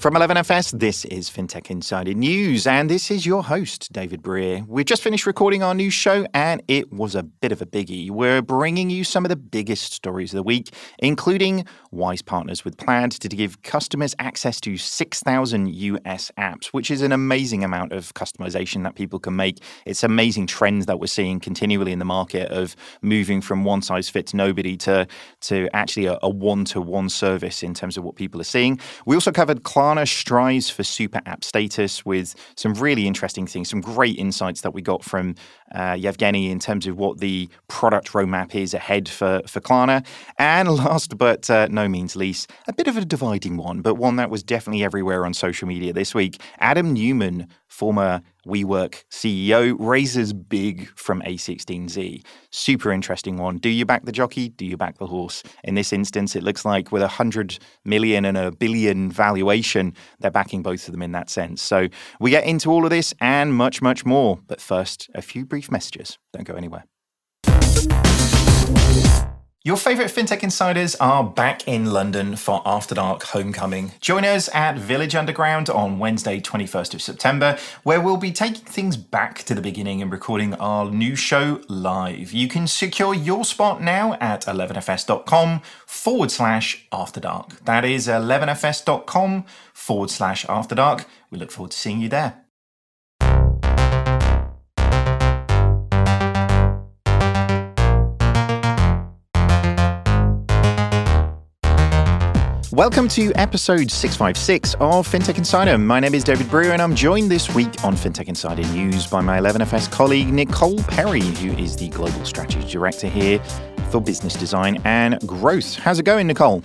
From 11FS, this is FinTech Insider News, and this is your host, David Brear. We've just finished recording our new show, and it was a bit of a biggie. We're bringing you some of the biggest stories of the week, including Wise partners with Plaid to give customers access to 6,000 US apps, which is an amazing amount of customization that people can make. It's amazing trends that we're seeing continually in the market of moving from one size fits nobody to, to actually a one to one service in terms of what people are seeing. We also covered Klarna strives for super app status with some really interesting things, some great insights that we got from uh, Yevgeny in terms of what the product roadmap is ahead for, for Klarna. And last but uh, no means least, a bit of a dividing one, but one that was definitely everywhere on social media this week. Adam Neumann, former WeWork CEO, raises big from A16Z. Super interesting one. Do you back the jockey? Do you back the horse? In this instance, it looks like with a hundred million and a billion valuation, they're backing both of them in that sense. So we get into all of this and much, much more. But first, a few brief messages. Don't go anywhere. Your favourite fintech insiders are back in London for After Dark Homecoming. Join us at Village Underground on Wednesday, 21st of September, where we'll be taking things back to the beginning and recording our new show live. You can secure your spot now at 11fs.com forward slash After Dark. That is 11fs.com forward slash After Dark. We look forward to seeing you there. Welcome to episode 656 of FinTech Insider. My name is David Brear, and I'm joined this week on FinTech Insider News by my 11FS colleague Nicole Perry, who is the Global Strategy Director here for Business Design and Growth. How's it going, Nicole?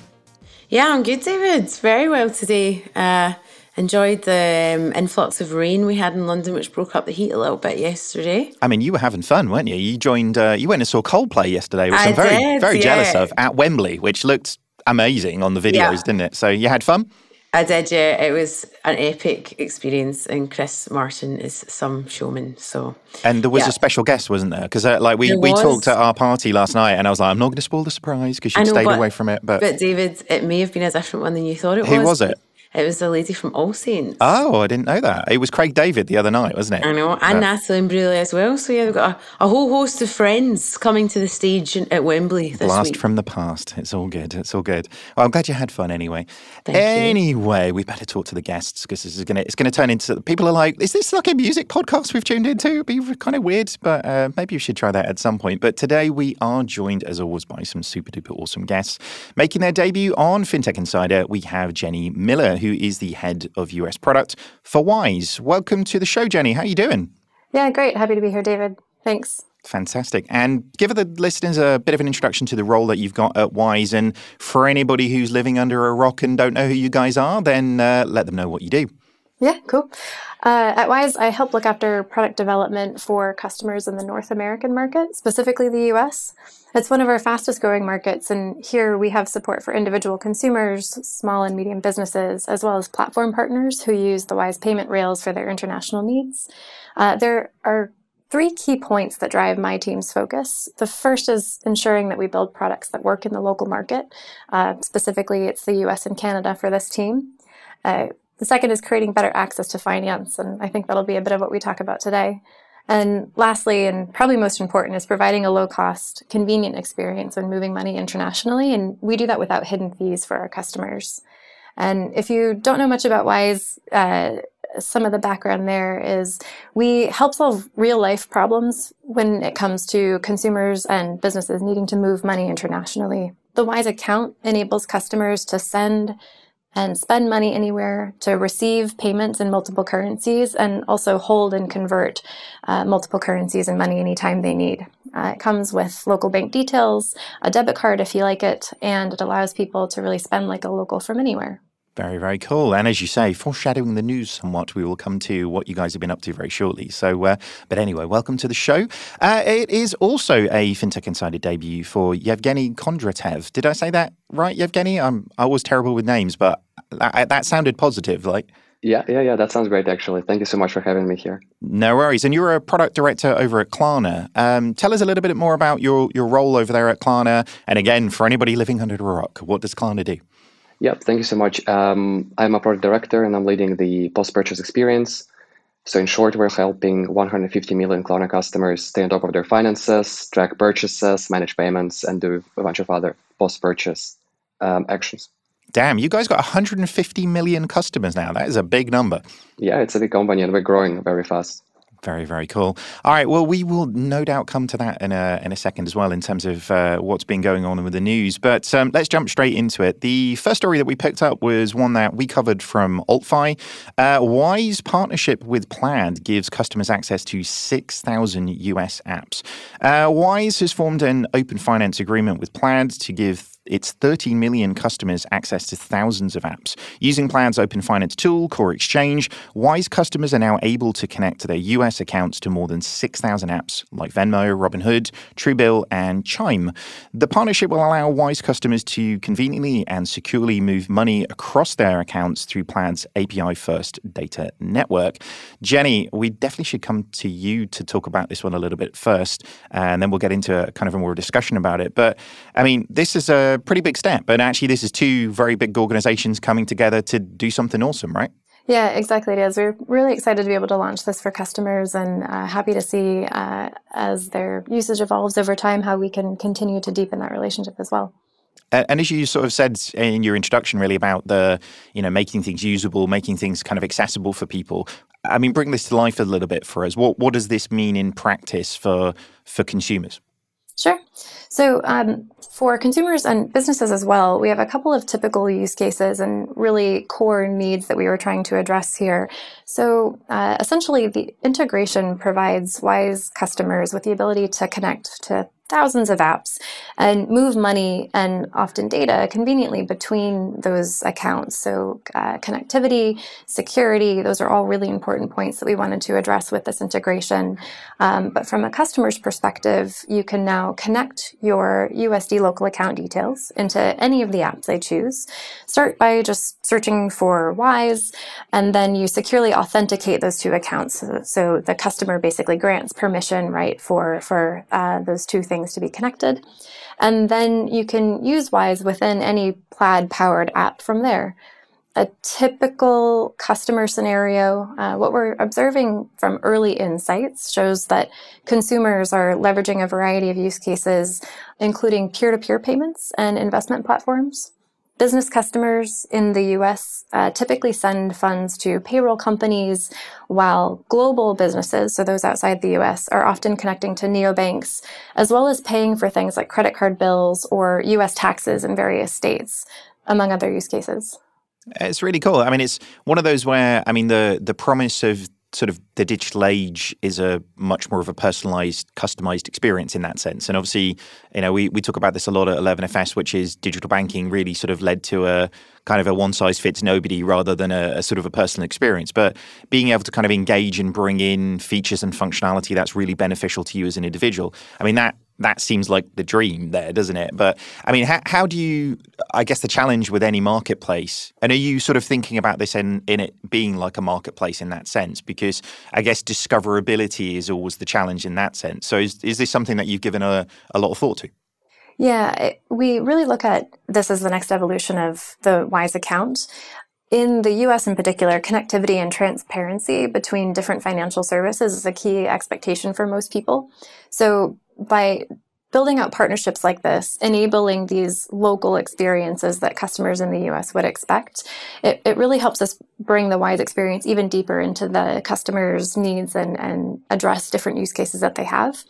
Yeah, I'm good, David. Very well today. Uh, enjoyed the um, influx of rain we had in London, which broke up the heat a little bit yesterday. I mean, you were having fun, weren't you? You joined, uh, you went and saw Coldplay yesterday, which I am very, did, very yeah. jealous of at Wembley, which looked amazing on the videos, yeah. didn't it? So you had fun? I did, yeah. It was an epic experience, and Chris Martin is some showman. So, and there was yeah. a special guest, wasn't there? Because uh, like we, we talked at our party last night, and I was like, I'm not going to spoil the surprise because you stayed but, away from it. But but David, it may have been a different one than you thought it was. Who was it? It was the lady from All Saints. Oh, I didn't know that. It was Craig David the other night, wasn't it? I know, and uh, Natalie Imbruglia as well. So yeah, we've got a, a, whole host of friends coming to the stage in, at Wembley this blast week. from the past. It's all good. It's all good. Well, I'm glad you had fun anyway. Thank anyway, you. we better talk to the guests because this is gonna it's gonna turn into people are like, is this like a music podcast we've tuned into? It'd be kind of weird, but uh, maybe you should try that at some point. But today we are joined as always by some super duper awesome guests making their debut on FinTech Insider. We have Jenny Miller, who is the head of US product for Wise. Welcome to the show, Jenny. How are you doing? Yeah, great. Happy to be here, David. Thanks. Fantastic. And give the listeners a bit of an introduction to the role that you've got at Wise. And for anybody who's living under a rock and don't know who you guys are, then uh, let them know what you do. Yeah, cool. Uh, at Wise, I help look after product development for customers in the North American market, specifically the US. It's one of our fastest growing markets, and here we have support for individual consumers, small and medium businesses, as well as platform partners who use the Wise payment rails for their international needs. Uh, there are three key points that drive my team's focus. The first is ensuring that we build products that work in the local market. Uh, specifically, it's the US and Canada for this team. Uh, the second is creating better access to finance, and I think that'll be a bit of what we talk about today. And lastly, and probably most important, is providing a low cost, convenient experience when moving money internationally. And we do that without hidden fees for our customers. And if you don't know much about Wise, uh, some of the background there is we help solve real life problems when it comes to consumers and businesses needing to move money internationally. The Wise account enables customers to send, and spend money anywhere to receive payments in multiple currencies and also hold and convert uh, multiple currencies and money anytime they need. Uh, it comes with local bank details, a debit card if you like it, and it allows people to really spend like a local from anywhere. Very, very cool. And as you say, foreshadowing the news somewhat, we will come to what you guys have been up to very shortly. So, uh, but anyway, welcome to the show. Uh, it is also a FinTech Insider debut for Yevgeny Kondratev. Did I say that right, Yevgeny? I'm I was terrible with names, but that, that sounded positive. Like, yeah, yeah, yeah. That sounds great, actually. Thank you so much for having me here. No worries. And you're a product director over at Klarna. Um, tell us a little bit more about your, your role over there at Klarna. And again, for anybody living under a rock, what does Klarna do? Yep, thank you so much. Um, I'm a product director and I'm leading the post purchase experience. So, in short, we're helping 150 million Klarna customers stay on top of their finances, track purchases, manage payments, and do a bunch of other post purchase um, actions. Damn, you guys got 150 million customers now. That is a big number. Yeah, it's a big company and we're growing very fast. Very, very cool. All right. Well, we will no doubt come to that in a, in a second as well in terms of uh, what's been going on with the news. But um, let's jump straight into it. The first story that we picked up was one that we covered from AltFi. Uh, Wise partnership with Plaid gives customers access to 6,000 US apps. Uh, Wise has formed an open finance agreement with Plaid to give its 30 million customers access to thousands of apps. Using Plaid's open finance tool, Core Exchange, Wise customers are now able to connect to their US accounts to more than 6,000 apps like Venmo, Robinhood, Truebill, and Chime. The partnership will allow Wise customers to conveniently and securely move money across their accounts through Plaid's API first data network. Jenny, we definitely should come to you to talk about this one a little bit first, and then we'll get into a, kind of a more discussion about it. But I mean, this is a pretty big step. But actually, this is two very big organizations coming together to do something awesome, right? Yeah, exactly. It is. We're really excited to be able to launch this for customers and uh, happy to see uh, as their usage evolves over time how we can continue to deepen that relationship as well. And as you sort of said in your introduction, really about the, you know, making things usable, making things kind of accessible for people. I mean, bring this to life a little bit for us. What what does this mean in practice for for consumers? Sure. So, um, for consumers and businesses as well, we have a couple of typical use cases and really core needs that we were trying to address here. So, uh, essentially, the integration provides Wise customers with the ability to connect to thousands of apps and move money and often data conveniently between those accounts. So, uh, connectivity, security, those are all really important points that we wanted to address with this integration. Um, but from a customer's perspective, you can now connect your USD local account details into any of the apps they choose. Start by just searching for Wise, and then you securely authenticate those two accounts. So, so the customer basically grants permission, right, for, for uh, those two things things to be connected. And then you can use Wise within any Plaid powered app from there. A typical customer scenario, uh, what we're observing from early insights shows that consumers are leveraging a variety of use cases, including peer to peer payments and investment platforms. Business customers in the US uh, typically send funds to payroll companies, while global businesses, so those outside the US, are often connecting to neobanks, as well as paying for things like credit card bills or US taxes in various states, among other use cases. It's really cool. I mean, it's one of those where, I mean, the, the promise of sort of the digital age is a much more of a personalized, customized experience in that sense. And obviously, you know, we, we talk about this a lot at 11FS, which is digital banking really sort of led to a kind of a one size fits nobody rather than a, a, sort of a personal experience. But being able to kind of engage and bring in features and functionality that's really beneficial to you as an individual. I mean, that that seems like the dream there, doesn't it? But I mean, how, how do you, I guess the challenge with any marketplace, and are you sort of thinking about this in, in it being like a marketplace in that sense? Because I guess discoverability is always the challenge in that sense. So is, is this something that you've given a, a lot of thought to? Yeah, it, we really look at this as the next evolution of the Wise account. In the US in particular, connectivity and transparency between different financial services is a key expectation for most people. So by building out partnerships like this, enabling these local experiences that customers in the US would expect, it, it really helps us bring the WISE experience even deeper into the customer's needs and, and address different use cases that they have.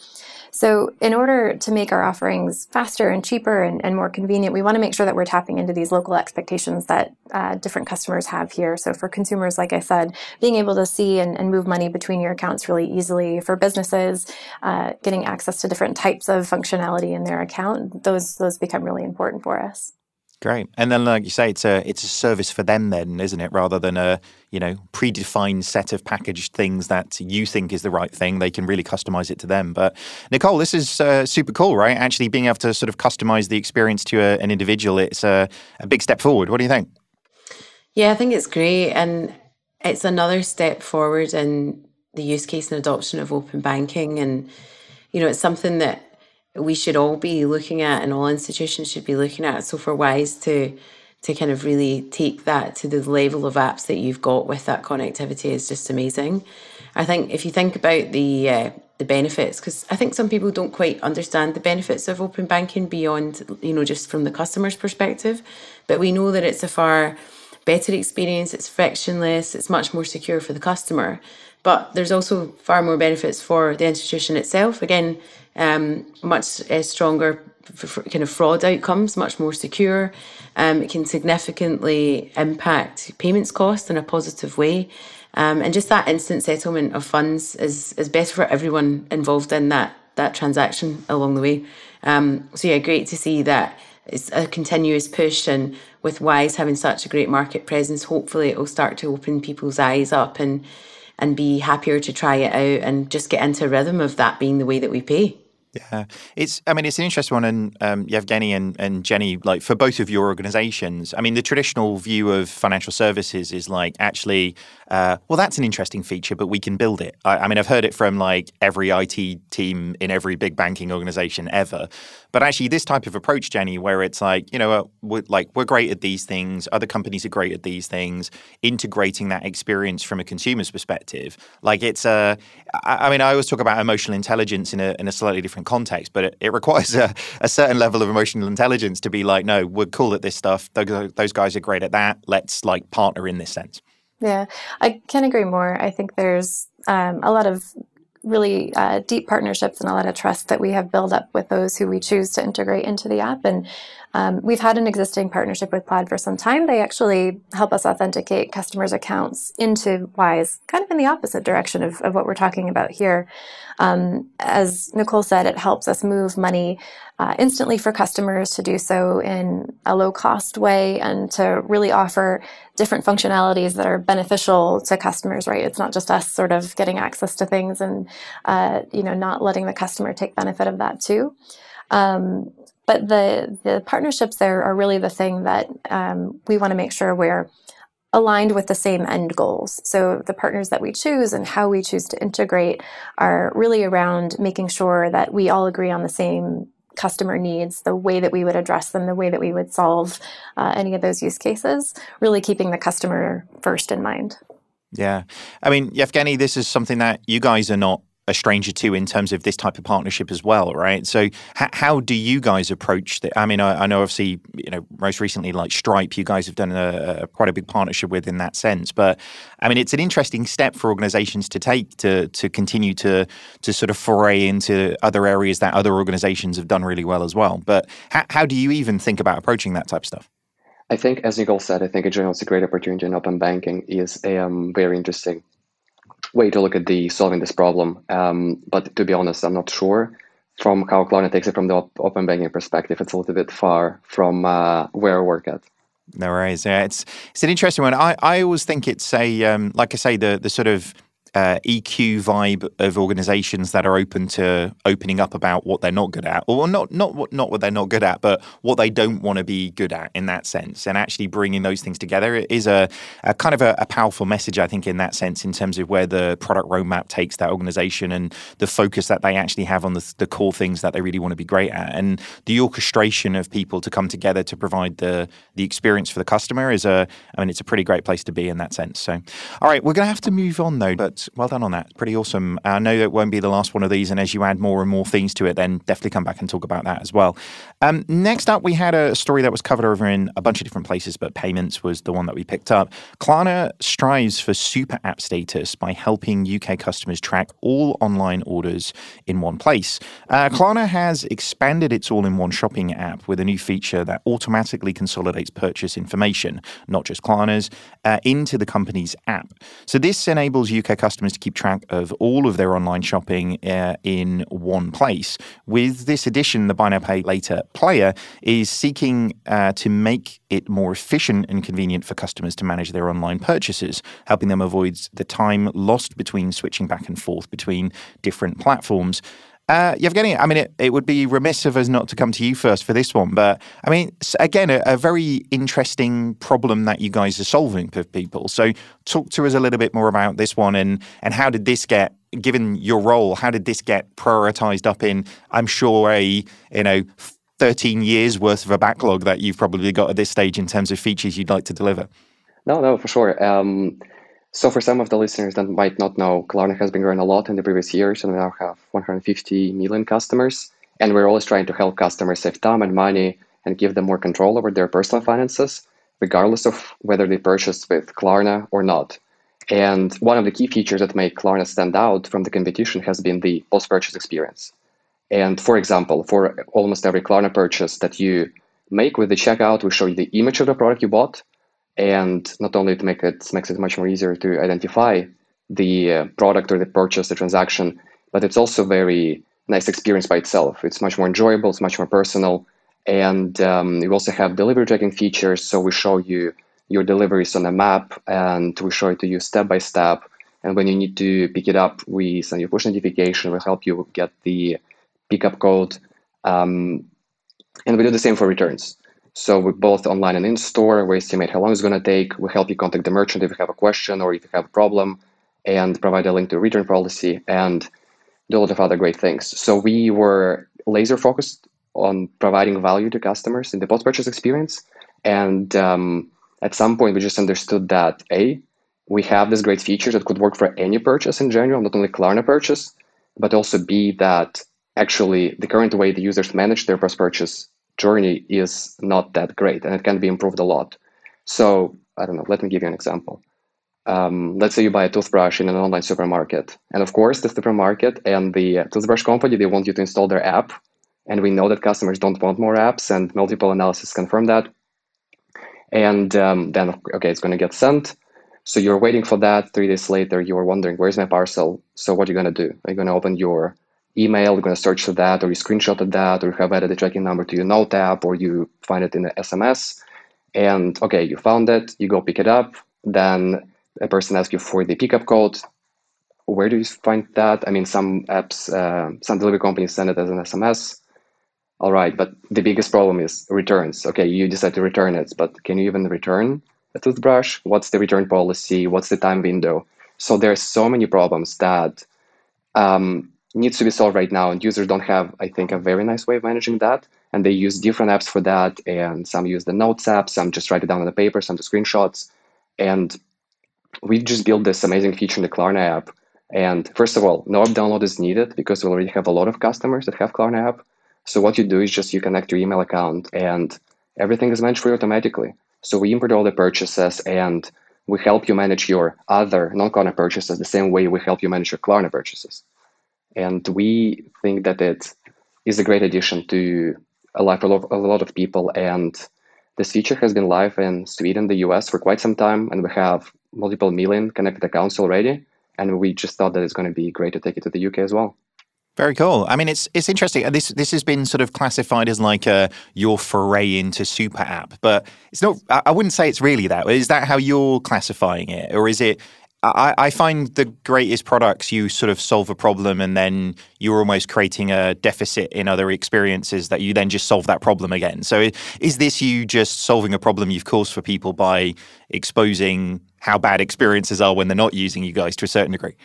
So, in order to make our offerings faster and cheaper and, and more convenient, we want to make sure that we're tapping into these local expectations that uh, different customers have here. So, for consumers, like I said, being able to see and, and move money between your accounts really easily. For businesses, uh, getting access to different types of functionality in their account, those those become really important for us. Great. And then, like you say, it's a it's a service for them, then, isn't it? Rather than a you know predefined set of packaged things that you think is the right thing, they can really customize it to them. But Nicole, this is uh, super cool, right? Actually, being able to sort of customize the experience to a, an individual, it's a, a big step forward. What do you think? Yeah, I think it's great, and it's another step forward in the use case and adoption of open banking, and you know, it's something that we should all be looking at and all institutions should be looking at. So for Wise to to kind of really take that to the level of apps that you've got with that connectivity is just amazing. I think if you think about the uh, the benefits, because I think some people don't quite understand the benefits of open banking beyond you know just from the customer's perspective, but we know that it's a far better experience. It's frictionless. It's much more secure for the customer. But there's also far more benefits for the institution itself. Again, um, much uh, stronger kind of fraud outcomes, much more secure. Um, it can significantly impact payments costs in a positive way. Um, and just that instant settlement of funds is, is better for everyone involved in that, that transaction along the way. Um, so, yeah, great to see that it's a continuous push. And with Wise having such a great market presence, hopefully it will start to open people's eyes up and, and be happier to try it out and just get into a rhythm of that being the way that we pay. Yeah, it's. I mean, it's an interesting one, and um, Yevgeny and, and Jenny, like for both of your organisations. I mean, the traditional view of financial services is like actually, uh, well, that's an interesting feature, but we can build it. I, I, mean, I've heard it from like every IT team in every big banking organisation ever. But actually, this type of approach, Jenny, where it's like, you know, uh, we're, like we're great at these things, other companies are great at these things, integrating that experience from a consumer's perspective, like it's a. I, I mean, I always talk about emotional intelligence in a in a slightly different different context, but it, it requires a, a, certain level of emotional intelligence to be like, no, we're cool at this stuff. Those, guys are great at that. Let's like partner in this sense. Yeah, I can't agree more. I think there's um, a lot of really uh, deep partnerships and a lot of trust that we have built up with those who we choose to integrate into the app. And um, we've had an existing partnership with Plaid for some time. They actually help us authenticate customers' accounts into Wise, kind of in the opposite direction of, of what we're talking about here. Um, as Nicole said, it helps us move money uh, instantly for customers to do so in a low cost way and to really offer different functionalities that are beneficial to customers, right? It's not just us sort of getting access to things and, uh, you know, not letting the customer take benefit of that too. Um, but the the partnerships there are really the thing that um, we want to make sure we're aligned with the same end goals. So the partners that we choose and how we choose to integrate are really around making sure that we all agree on the same customer needs, the way that we would address them, the way that we would solve uh, any of those use cases, really keeping the customer first in mind. Yeah. I mean, Yevgeny, this is something that you guys are not a stranger to in terms of this type of partnership as well, right? So, h- how do you guys approach that? I mean, I, I, know obviously, you know, most recently, like Stripe, you guys have done a, a, quite a big partnership with in that sense. But I mean, it's an interesting step for organizations to take to to continue to to sort of foray into other areas that other organizations have done really well as well. But h- how do you even think about approaching that type of stuff? I think, as Nicole said, I think in general it's a great opportunity in open banking is a um, very interesting way to look at the solving this problem. Um, but to be honest, I'm not sure from how Klarna takes it from the op- open banking perspective. It's a little bit far from uh, where I work at. No worries. Yeah, it's it's an interesting one. I, I always think it's a um, like I say the the sort of uh, EQ vibe of organizations that are open to opening up about what they're not good at, or not not what not what they're not good at, but what they don't want to be good at in that sense, and actually bringing those things together is a, a kind of a, a, powerful message, I think, in that sense, in terms of where the product roadmap takes that organization and the focus that they actually have on the, the core things that they really want to be great at, and the orchestration of people to come together to provide the the experience for the customer is a, I mean, it's a pretty great place to be in that sense. So, all right, we're going to have to move on though, but well done on that. Pretty awesome. I know that won't be the last one of these, and as you add more and more things to it, then definitely come back and talk about that as well. Um, next up, we had a story that was covered over in a bunch of different places, but payments was the one that we picked up. Klarna strives for super app status by helping UK customers track all online orders in one place. Uh, Klarna has expanded its all in one shopping app with a new feature that automatically consolidates purchase information, not just Klarna's, uh, into the company's app. So this enables UK customers customers to keep track of all of their online shopping uh, in one place. With this addition, the Buy Now Pay Later player is seeking uh, to make it more efficient and convenient for customers to manage their online purchases, helping them avoid the time lost between switching back and forth between different platforms. Uh, Yevgeny, I mean, it, it would be remiss of us not to come to you first for this one. But I mean, again, a, a, very interesting problem that you guys are solving for people. So, talk to us a little bit more about this one and and how did this get, given your role, how did this get prioritized up in? I'm sure a you know 13 years worth of a backlog that you've probably got at this stage in terms of features you'd like to deliver. No, no, for sure. Um, so for some of the listeners that might not know, Klarna has been growing a lot in the previous years, and we now have 150 million customers. And we're always trying to help customers save time and money and give them more control over their personal finances, regardless of whether they purchase with Klarna or not. And one of the key features that make Klarna stand out from the competition has been the post-purchase experience. And for example, for almost every Klarna purchase that you make with the checkout, we show you the image of the product you bought. And not only to make it makes it much more easier to identify the uh, product or the purchase, the transaction, but it's also very nice experience by itself. It's much more enjoyable, it's much more personal. And um, we also have delivery tracking features. So we show you your deliveries on a map and we show it to you step by step. And when you need to pick it up, we send you push notification. We help you get the pickup code. Um, and we do the same for returns. So we both online and in store, we estimate how long it's going to take. We help you contact the merchant if you have a question or if you have a problem and provide a link to a return policy and do a lot of other great things. So we were laser focused on providing value to customers in the post-purchase experience. And um, at some point, we just understood that A, we have this great feature that could work for any purchase in general, not only Klarna purchase, but also B, that actually the current way the users manage their post-purchase journey is not that great and it can be improved a lot. So I don't know, let me give you an example. Um, let's say you buy a toothbrush in an online supermarket. And of course, the supermarket and the toothbrush company, they want you to install their app. And we know that customers don't want more apps and multiple analysis confirm that. And um, then, okay, it's going to get sent. So you're waiting for that. Three days later, you are wondering, where's my parcel? So what are you going to do? Are you going to open your email, you're going to search for that, or you screenshotted that, or you have added the tracking number to your note app, or you find it in the SMS. And okay, you found it, you go pick it up. Then a person asks you for the pickup code. Where do you find that? I mean, some apps, uh, some delivery companies send it as an SMS. All right, but the biggest problem is returns. Okay, you decide to return it, but can you even return a toothbrush? What's the return policy? What's the time window? So there are so many problems that um, needs to be solved right now, and users don't have, I think, a very nice way of managing that. And they use different apps for that, and some use the Notes app, some just write it down on the paper, some the screenshots. And we just built this amazing feature in the Klarna app. And first of all, no app download is needed because we already have a lot of customers that have Klarna app. So what you do is just you connect your email account and everything is managed for you automatically. So we import all the purchases and we help you manage your other non-Klarna purchases the same way we help you manage your Klarna purchases. And we think that it is a great addition to a life lot, a lot of people. And this feature has been live in Sweden, the US for quite some time, and we have multiple million connected accounts already. And we just thought that it's going to be great to take it to the UK as well. Very cool. I mean, it's it's interesting. This this has been sort of classified as like a your foray into super app, but it's not. I wouldn't say it's really that. Is that how you're classifying it, or is it? I, I find the greatest products you sort of solve a problem and then you're almost creating a deficit in other experiences that you then just solve that problem again. So is this you just solving a problem you've caused for people by exposing how bad experiences are when they're not using you guys to a certain degree?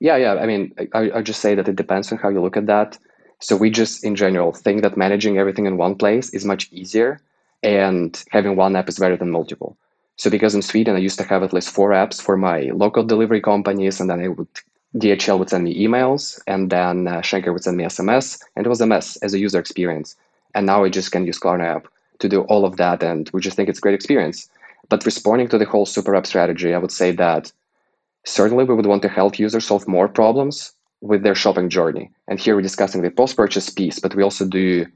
Yeah, yeah. I mean, I, I just say that it depends on how you look at that. So we just, in general, think that managing everything in one place is much easier, and having one app is better than multiple. So because in Sweden, I used to have at least four apps for my local delivery companies, and then I would DHL would send me emails, and then uh, Schenker would send me SMS, and it was a mess as a user experience. And now I just can use Klarna app to do all of that, and we just think it's a great experience. But responding to the whole super app strategy, I would say that Certainly, we would want to help users solve more problems with their shopping journey. And here we're discussing the post purchase piece, but we also do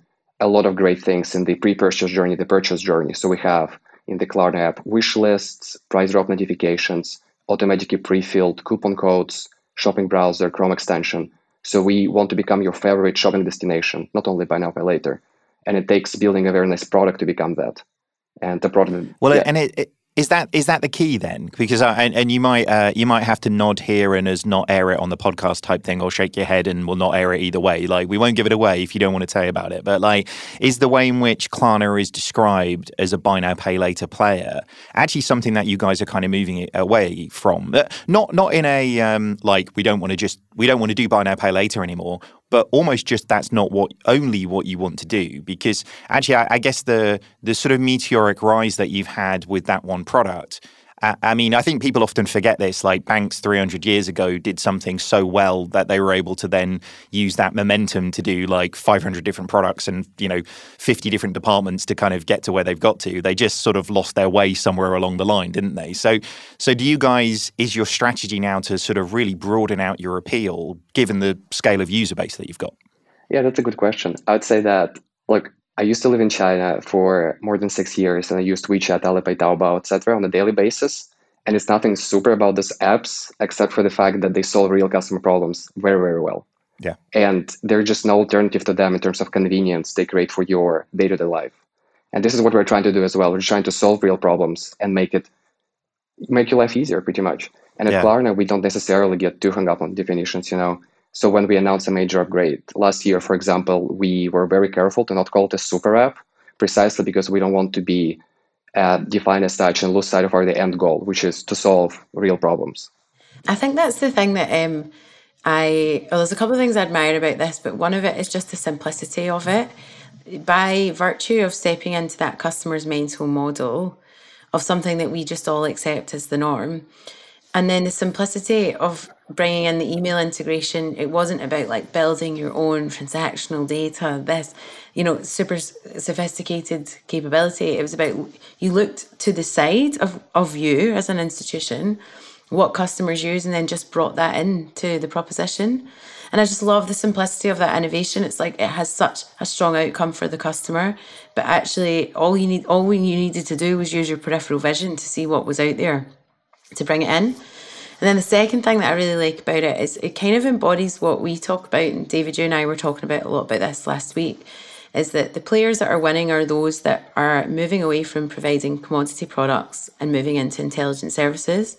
a lot of great things in the pre purchase journey, the purchase journey. So we have in the Klarna app wish lists, price drop notifications, automatically pre filled coupon codes, shopping browser, Chrome extension. So we want to become your favorite shopping destination, not only by now, by later. And it takes building a very nice product to become that. And the product. Well, yeah. and it, it is that is that the key then? Because and, and you might uh, you might have to nod here and as not air it on the podcast type thing, or shake your head and we'll not air it either way. Like we won't give it away if you don't want to tell you about it. But like, is the way in which Klarna is described as a buy now pay later player actually something that you guys are kind of moving away from? Not not in a um, like we don't want to just we don't want to do buy now pay later anymore. But almost just that's not what only what you want to do because actually I, I guess the the sort of meteoric rise that you've had with that one product I mean, I think people often forget this. Like banks 300 years ago did something so well that they were able to then use that momentum to do like 500 different products and, you know, 50 different departments to kind of get to where they've got to. They just sort of lost their way somewhere along the line, didn't they? So, so do you guys, is your strategy now to sort of really broaden out your appeal given the scale of user base that you've got? Yeah, that's a good question. I would say that, look, I used to live in China for more than six years, and I used WeChat, Alipay, Taobao, etc. on a daily basis. And it's nothing super about these apps, except for the fact that they solve real customer problems very, very well. Yeah. And there's just no alternative to them in terms of convenience they create for your day-to-day life. And this is what we're trying to do as well. We're trying to solve real problems and make it make your life easier, pretty much. And at yeah. Klarna, we don't necessarily get too hung up on definitions. You know, so when we announced a major upgrade last year, for example, we were very careful to not call it a super app, precisely because we don't want to be uh, defined as such and lose sight of our the end goal, which is to solve real problems. I think that's the thing that um, I well, there's a couple of things I admire about this, but one of it is just the simplicity of it. By virtue of stepping into that customer's mental model of something that we just all accept as the norm, and then the simplicity of bringing in the email integration, it wasn't about like building your own transactional data, this, you know, super sophisticated capability. It was about you looked to the side of, of you as an institution, what customers use, and then just brought that into the proposition. And I just love the simplicity of that innovation. It's like it has such a strong outcome for the customer, but actually all you need all you needed to do was use your peripheral vision to see what was out there to bring it in. And then the second thing that I really like about it is it kind of embodies what we talk about, and David, you and I were talking about a lot about this last week, is that the players that are winning are those that are moving away from providing commodity products and moving into intelligent services.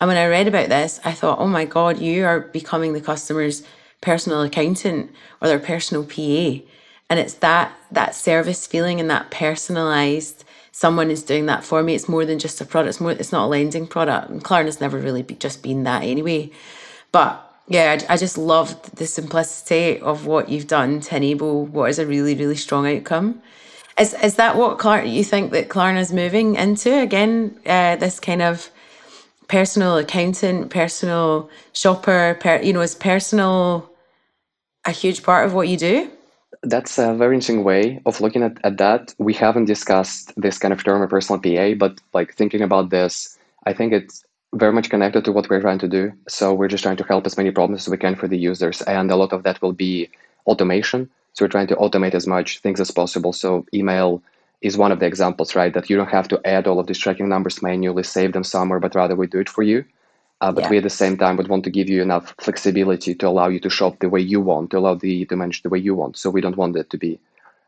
And when I read about this, I thought, oh my God, you are becoming the customer's personal accountant or their personal PA. And it's that that service feeling and that personalized someone is doing that for me. It's more than just a product. It's more. It's not a lending product. And Klarna's never really be, just been that anyway. But yeah, I, I, just loved the simplicity of what you've done to enable what is a really really strong outcome. Is is that what Klarna, you think that Klarna's moving into again? Uh, this kind of personal accountant, personal shopper. Per, you know, is personal a huge part of what you do? That's a very interesting way of looking at, at that. We haven't discussed this kind of term, a personal PA, but like thinking about this, I think it's very much connected to what we're trying to do. So we're just trying to help as many problems as we can for the users. And a lot of that will be automation. So we're trying to automate as much things as possible. So email is one of the examples, right? That you don't have to add all of these tracking numbers manually, save them somewhere, but rather we do it for you. Uh, but yeah. we at the same time would want to give you enough flexibility to allow you to shop the way you want, to allow the to manage the way you want. So we don't want it to be.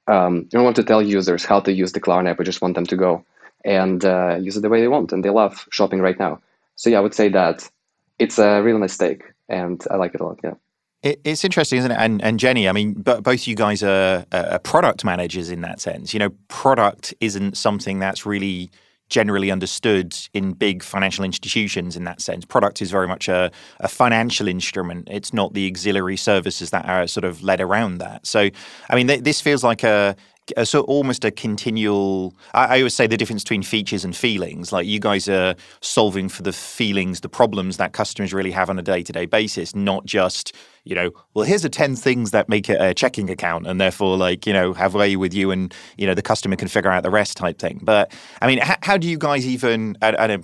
Um, we don't want to tell users how to use the Klarna app. We just want them to go and uh, use it the way they want, and they love shopping right now. So yeah, I would say that it's a real mistake, and I like it a lot. Yeah. it's interesting, isn't it? And, and Jenny, I mean, both you guys are, are product managers in that sense. You know, product isn't something that's really generally understood in big financial institutions in that sense. Product is very much a, a, financial instrument. It's not the auxiliary services that are sort of led around that. So, I mean, th- this feels like a a, so almost a continual. I, I, always say the difference between features and feelings. Like you guys are solving for the feelings, the problems that customers really have on a day to day basis, not just you know, well, here's the ten things that make it a checking account, and therefore, like you know, have way with you, and you know, the customer can figure out the rest type thing. But I mean, how, how do you guys even? at a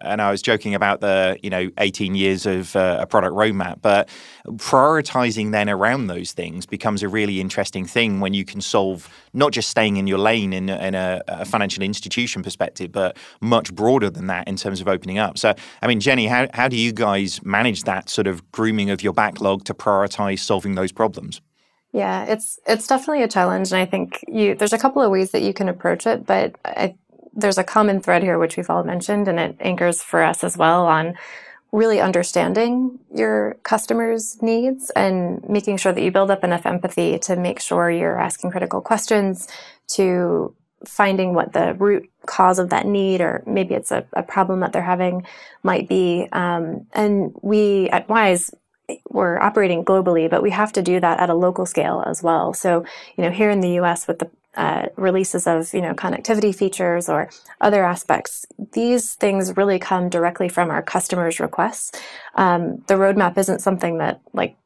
and I was joking about the you know 18 years of uh, a product roadmap, but prioritizing then around those things becomes a really interesting thing when you can solve not just staying in your lane in, in a, a, financial institution perspective, but much broader than that in terms of opening up. So, I mean, Jenny, how how do you guys manage that sort of grooming of your backlog to prioritize solving those problems? Yeah, it's it's definitely a challenge, and I think you there's a couple of ways that you can approach it, but I there's a common thread here, which we've all mentioned, and it anchors for us as well on really understanding your customers' needs and making sure that you build up enough empathy to make sure you're asking critical questions, to finding what the root cause of that need, or maybe it's a, a problem that they're having, might be. Um, and we at Wise we're operating globally, but we have to do that at a local scale as well. So, you know, here in the US with the uh, releases of you know connectivity features or other aspects. These things really come directly from our customers' requests. Um, the roadmap isn't something that like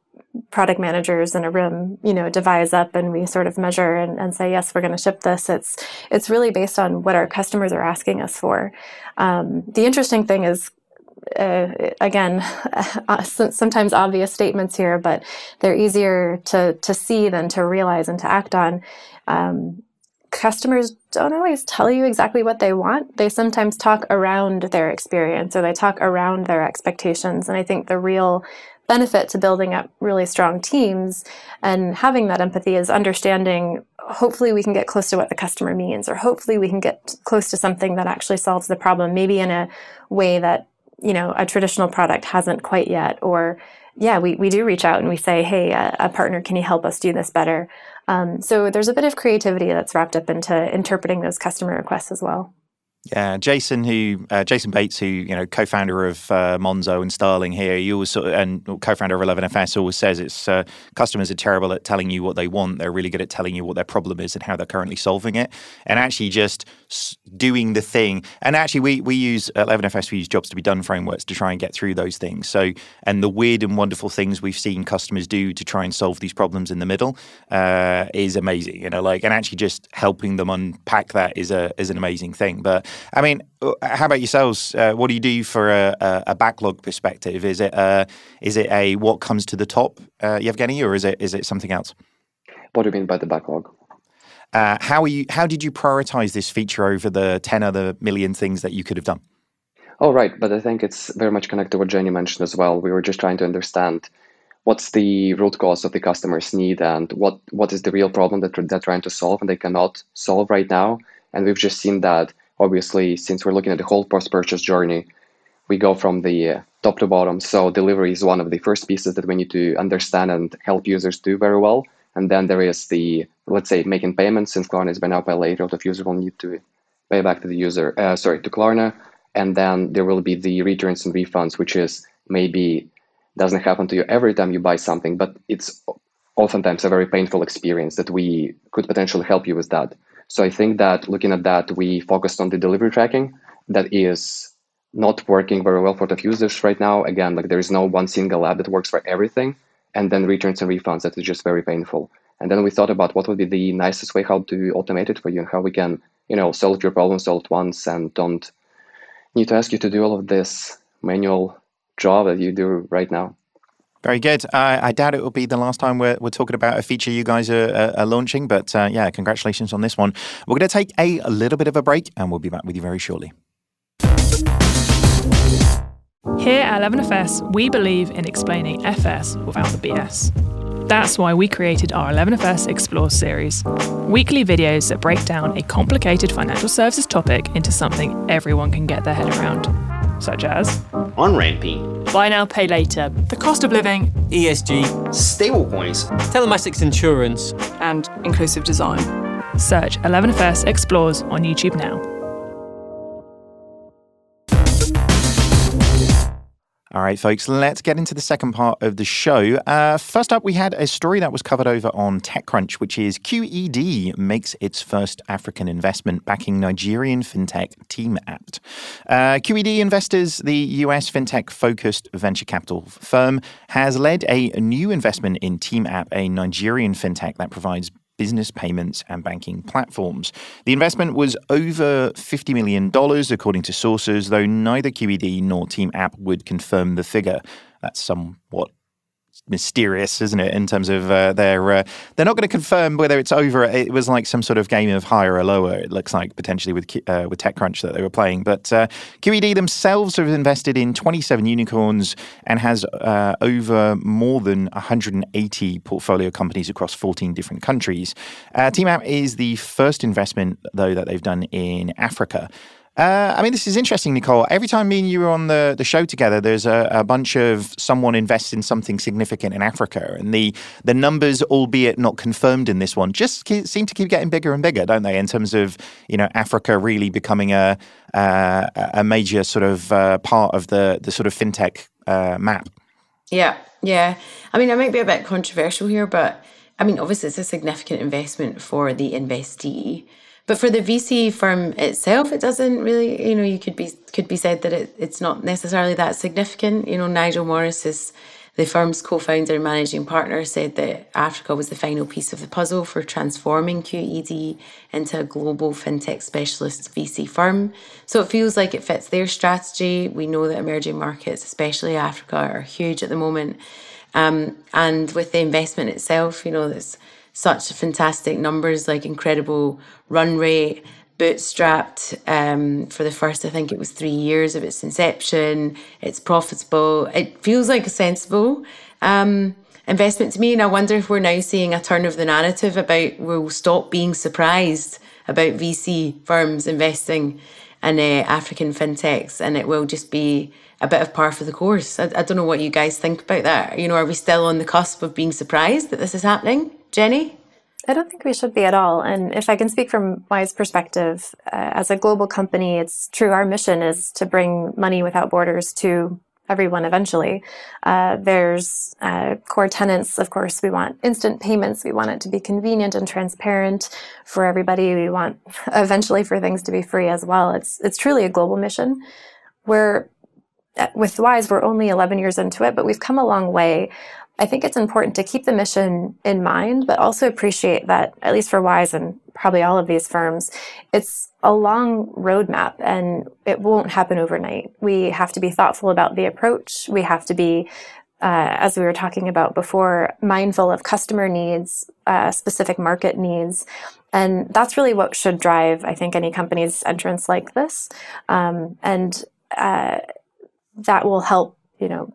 product managers in a room, you know, devise up and we sort of measure and, and say, yes, we're going to ship this. It's it's really based on what our customers are asking us for. Um, the interesting thing is uh, again, uh, sometimes obvious statements here, but they're easier to to see than to realize and to act on. Um, customers don't always tell you exactly what they want. They sometimes talk around their experience or they talk around their expectations. And I think the real benefit to building up really strong teams and having that empathy is understanding hopefully we can get close to what the customer means or hopefully we can get close to something that actually solves the problem maybe in a way that you know a traditional product hasn't quite yet or yeah we, we do reach out and we say hey a, a partner can you help us do this better? Um, so there's a bit of creativity that's wrapped up into interpreting those customer requests as well. Yeah, Jason, who uh, Jason Bates, who you know, co-founder of uh, Monzo and Starling here, you always sort of, and co-founder of 11FS, always says it's uh, customers are terrible at telling you what they want. They're really good at telling you what their problem is and how they're currently solving it, and actually just doing the thing. And actually, we we use at 11FS we use jobs to be done frameworks to try and get through those things. So, and the weird and wonderful things we've seen customers do to try and solve these problems in the middle uh, is amazing. You know, like and actually just helping them unpack that is a is an amazing thing. But I mean, uh, how about yourselves? Uh, what do you do for a, a, backlog perspective? Is it a, uh, is it a what comes to the top, uh, Yevgeny, or is it is it something else? What do you mean by the backlog? Uh, how are you? How did you prioritize this feature over the ten other million things that you could have done? Oh, right. But I think it's very much connected to what Jenny mentioned as well. We were just trying to understand what's the root cause of the customer's need and what what is the real problem that they're trying to solve and they cannot solve right now. And we've just seen that obviously, since we're looking at the whole post-purchase journey, we go from the uh, top to bottom. So delivery is one of the first pieces that we need to understand and help users do very well. And then there is the, let's say, making payments. Since Klarna is buy now pay later, of users will need to pay back to the user, uh, sorry, to Klarna. And then there will be the returns and refunds, which is maybe doesn't happen to you every time you buy something, but it's oftentimes a very painful experience that we could potentially help you with that. So I think that looking at that, we focused on the delivery tracking that is not working very well for the users right now. Again, like there is no one single app that works for everything. And then returns and refunds that is just very painful. And then we thought about what would be the nicest way how to automate it for you and how we can, you know, solve your problem solved once and don't need to ask you to do all of this manual job that you do right now. Very good. Uh, I doubt it will be the last time we're, we're talking about a feature you guys are, are, are launching, but uh, yeah, congratulations on this one. We're going to take a, a little bit of a break and we'll be back with you very shortly. Here at 11FS, we believe in explaining FS without the BS. That's why we created our 11FS Explore series. Weekly videos that break down a complicated financial services topic into something everyone can get their head around such as on ramping, buy now, pay later, the cost of living, ESG, stablecoins, telematics insurance, and inclusive design. Search 11FS Explores on YouTube now. All right, folks, let's get into the second part of the show. Uh, first up, we had a story that was covered over on TechCrunch, which is QED makes its first African investment backing Nigerian fintech TeamApt. Uh, QED Investors, the US fintech focused venture capital firm, has led a new investment in TeamApt, a Nigerian fintech that provides business payments and banking platforms. The investment was over $50 million, according to sources, though neither QED nor TeamApt would confirm the figure. That's somewhat mysterious, isn't it? In terms of uh, they're uh, they're not going to confirm whether it's over. It was like some sort of game of higher or lower. It looks like potentially with uh, with TechCrunch that they were playing. But uh, QED themselves have invested in 27 unicorns and has uh, over more than 180 portfolio companies across 14 different countries. Uh, TeamApt is the first investment though that they've done in Africa. Uh, I mean, this is interesting, Nicole. Every time me and you are on the, the show together, there's a, a, bunch of someone invests in something significant in Africa, and the the numbers, albeit not confirmed in this one, just keep, seem to keep getting bigger and bigger, don't they? In terms of you know Africa really becoming a uh, a major sort of uh, part of the the sort of fintech uh, map. Yeah, yeah. I mean, I might be a bit controversial here, but I mean, obviously, it's a significant investment for the investee. But for the VC firm itself, it doesn't really, you know, you could be could be said that it, it's not necessarily that significant. You know, Nigel Morris is the firm's co-founder and managing partner said that Africa was the final piece of the puzzle for transforming QED into a global fintech specialist VC firm. So it feels like it fits their strategy. We know that emerging markets, especially Africa, are huge at the moment. Um, and with the investment itself, you know, there's such fantastic numbers, like incredible run rate, bootstrapped um, for the first, I think it was three years of its inception. It's profitable. It feels like a sensible um, investment to me. And I wonder if we're now seeing a turn of the narrative about we'll stop being surprised about VC firms investing in uh, African fintechs and it will just be a bit of par for the course. I, I don't know what you guys think about that. You know, are we still on the cusp of being surprised that this is happening? Jenny? I don't think we should be at all. And if I can speak from Wise perspective, uh, as a global company, it's true. Our mission is to bring money without borders to everyone eventually. Uh, there's uh, core tenants, of course. We want instant payments. We want it to be convenient and transparent for everybody. We want eventually for things to be free as well. It's it's truly a global mission. We're with Wise, we're only 11 years into it, but we've come a long way. I think it's important to keep the mission in mind, but also appreciate that, at least for Wise and probably all of these firms, it's a long roadmap and it won't happen overnight. We have to be thoughtful about the approach. We have to be, uh, as we were talking about before, mindful of customer needs, uh, specific market needs. And that's really what should drive, I think, any company's entrance like this. Um, and uh, that will help, you know,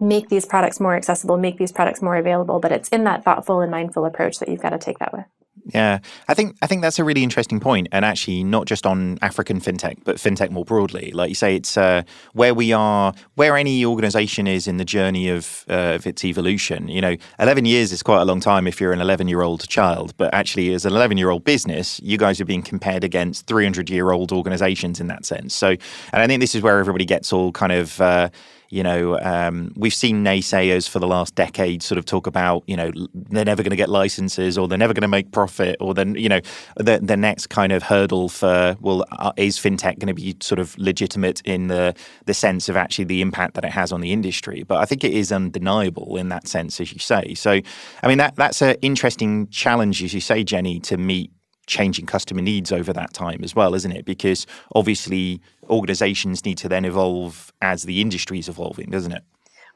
make these products more accessible, make these products more available. But it's in that thoughtful and mindful approach that you've got to take that with. Yeah, I think I think that's a really interesting point, and actually not just on African fintech, but fintech more broadly. Like you say, it's uh, where we are, where any organisation is in the journey of uh, of its evolution. You know, eleven years is quite a long time if you're an eleven-year-old child, but actually, as an eleven-year-old business, you guys are being compared against three hundred-year-old organisations in that sense. So, and I think this is where everybody gets all kind of. Uh, you know, um, we've seen naysayers for the last decade sort of talk about, you know, they're never going to get licenses or they're never going to make profit or then, you know, the, the next kind of hurdle for, well, uh, is fintech going to be sort of legitimate in the, the sense of actually the impact that it has on the industry? But I think it is undeniable in that sense, as you say. So, I mean, that that's an interesting challenge, as you say, Jenny, to meet changing customer needs over that time as well, isn't it? Because obviously organizations need to then evolve as the industry is evolving, doesn't it?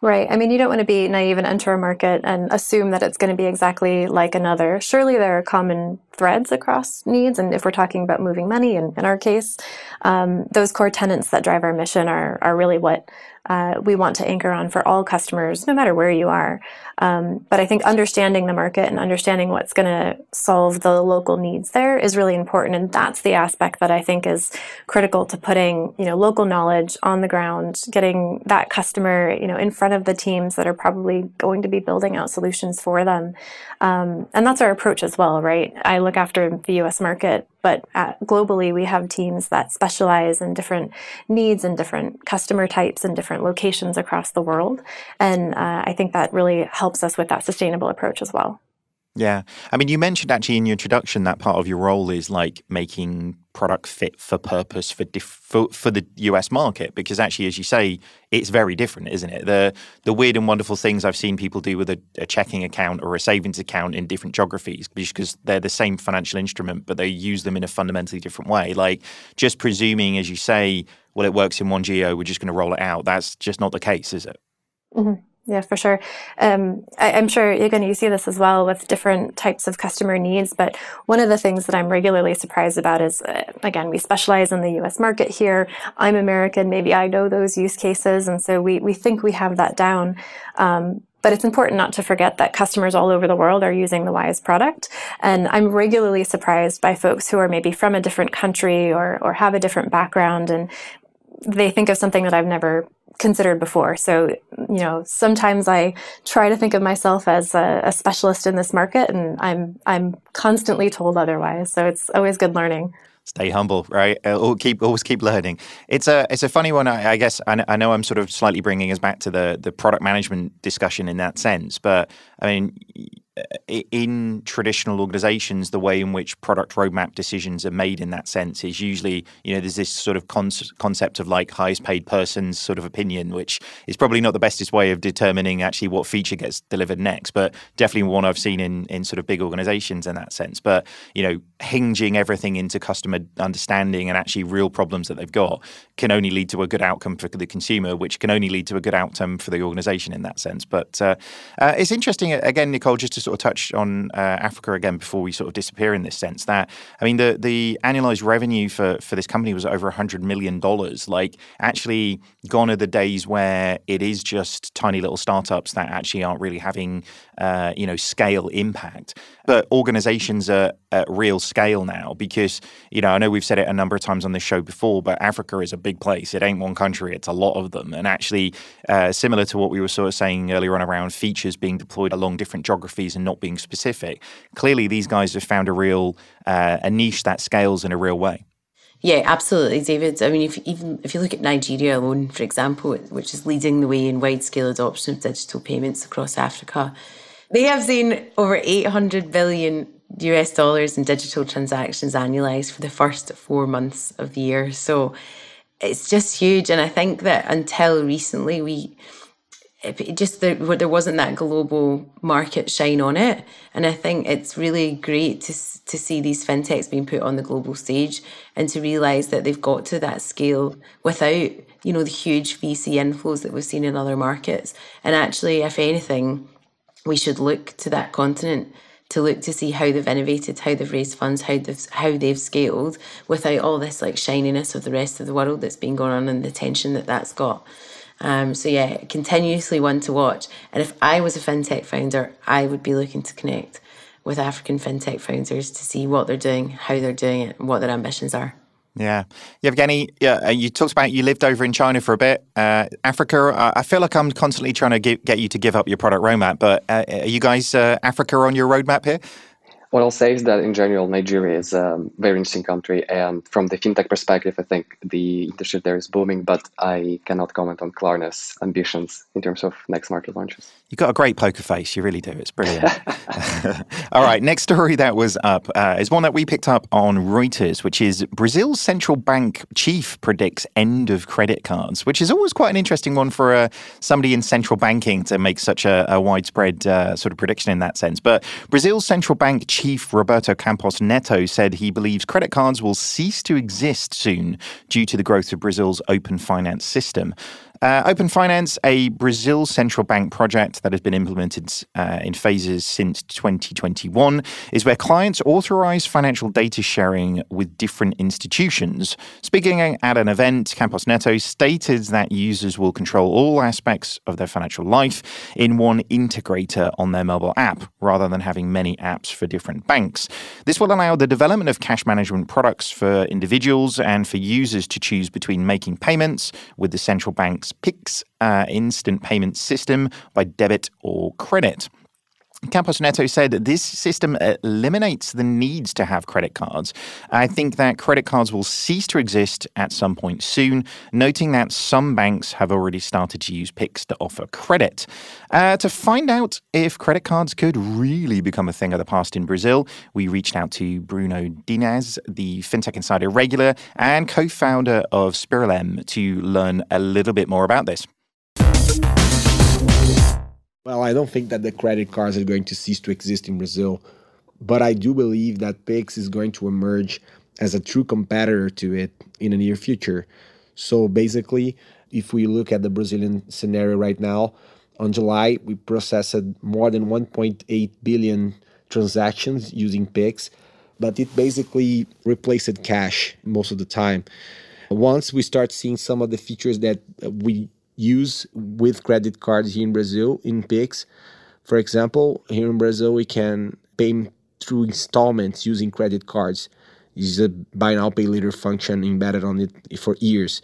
Right. I mean, you don't want to be naive and enter a market and assume that it's going to be exactly like another. Surely there are common threads across needs. And if we're talking about moving money, in, in our case, um, those core tenants that drive our mission are, are really what uh, we want to anchor on for all customers, no matter where you are. Um, but I think understanding the market and understanding what's going to solve the local needs there is really important, and that's the aspect that I think is critical to putting you know local knowledge on the ground, getting that customer you know in front of the teams that are probably going to be building out solutions for them, um, and that's our approach as well, right? I look after the U.S. market but uh, globally, we have teams that specialize in different needs and different customer types and different locations across the world. And uh, I think that really helps us with that sustainable approach as well. Yeah. I mean, you mentioned actually in your introduction that part of your role is like making product fit for purpose for, diff- for, for the US market because actually as you say it's very different isn't it? The the weird and wonderful things I've seen people do with a, a checking account or a savings account in different geographies because they're the same financial instrument but they use them in a fundamentally different way. Like just presuming as you say well it works in one geo we're just going to roll it out. That's just not the case is it? Mm-hmm. Yeah, for sure. Um, I, am sure you're going to see this as well with different types of customer needs. But one of the things that I'm regularly surprised about is, uh, again, we specialize in the U.S. market here. I'm American. Maybe I know those use cases, and so we we think we have that down. Um, but it's important not to forget that customers all over the world are using the Wise product. And I'm regularly surprised by folks who are maybe from a different country or, or have a different background and they think of something that I've never considered before. So, you know, sometimes I try to think of myself as a, a, specialist in this market, and I'm I'm constantly told otherwise. So it's always good learning. stay humble, right? Uh, keep always keep learning. It's a it's a funny one. I, I guess I, I, know I'm sort of slightly bringing us back to the the product management discussion in that sense, but I mean, in traditional organizations, the way in which product roadmap decisions are made in that sense is usually, you know, there's this sort of con- concept of like highest paid person's sort of opinion, which is probably not the bestest way of determining actually what feature gets delivered next, but definitely one I've seen in, in sort of big organizations in that sense. But, you know, hinging everything into customer understanding and actually real problems that they've got can only lead to a good outcome for the consumer, which can only lead to a good outcome for the organization in that sense. But uh, uh, it's interesting, again, Nicole, just to sort of touch on uh, Africa again before we sort of disappear in this sense that I mean the the annualized revenue for for this company was over hundred million dollars. Like actually, gone are the days where it is just tiny little startups that actually aren't really having uh, you know scale impact. But organizations are at real scale now because you know I know we've said it a number of times on this show before, but Africa is a big place. It ain't one country; it's a lot of them. And actually, uh, similar to what we were sort of saying earlier on around features being deployed along different geographies and not being specific. Clearly, these guys have found a real uh, a niche that scales in a real way. Yeah, absolutely, David. I mean, if even if you look at Nigeria alone, for example, which is leading the way in wide scale adoption of digital payments across Africa, they have seen over 800 billion US dollars in digital transactions annualized for the first four months of the year. So it's just huge. And I think that until recently, we it just there, there wasn't that global market shine on it and i think it's really great to, to see these fintechs being put on the global stage and to realize that they've got to that scale without you know the huge vc inflows that we've seen in other markets and actually if anything we should look to that continent to look to see how they've innovated, how they've raised funds, how they've how they've scaled without all this like shininess of the rest of the world that's been going on and the tension that that's got. Um, so yeah, continuously one to watch. And if I was a fintech founder, I would be looking to connect with African fintech founders to see what they're doing, how they're doing it, and what their ambitions are. Yeah, Yevgeny. Yeah, uh, you talked about you lived over in China for a bit. Uh, Africa. Uh, I feel like I'm constantly trying to get, get you to give up your product roadmap, but uh, are you guys uh, Africa on your roadmap here? What I'll say is that in general, Nigeria is a very interesting country. And from the fintech perspective, I think the industry there is booming, but I cannot comment on Klarna's ambitions in terms of next market launches. You've got a great poker face. You really do. It's brilliant. All right. Next story that was up uh, is one that we picked up on Reuters, which is Brazil's central bank chief predicts end of credit cards, which is always quite an interesting one for uh, somebody in central banking to make such a, a widespread uh, sort of prediction in that sense. But Brazil's central bank chief Chief Roberto Campos Neto said he believes credit cards will cease to exist soon due to the growth of Brazil's open finance system. Uh, Open Finance, a Brazil central bank project that has been implemented uh, in phases since 2021, is where clients authorize financial data sharing with different institutions. Speaking at an event, Campos Neto stated that users will control all aspects of their financial life in one integrator on their mobile app, rather than having many apps for different banks. This will allow the development of cash management products for individuals and for users to choose between making payments with the central bank's Pix uh, instant payment system by debit or credit. Campos Neto said this system eliminates the needs to have credit cards. I think that credit cards will cease to exist at some point soon, noting that some banks have already started to use Pix to offer credit. Uh, to find out if credit cards could really become a thing of the past in Brazil, we reached out to Bruno Diniz, the FinTech Insider regular and co founder of Spiralem, to learn a little bit more about this. Well, I don't think that the credit cards are going to cease to exist in Brazil, but I do believe that Pix is going to emerge as a true competitor to it in the near future. So basically, if we look at the Brazilian scenario right now, on July, we processed more than 1.8 billion transactions using Pix, but it basically replaced cash most of the time. Once we start seeing some of the features that we use with credit cards here in Brazil in Pix. For example, here in Brazil, we can pay through installments using credit cards. This is a buy now, pay later function embedded on it for years.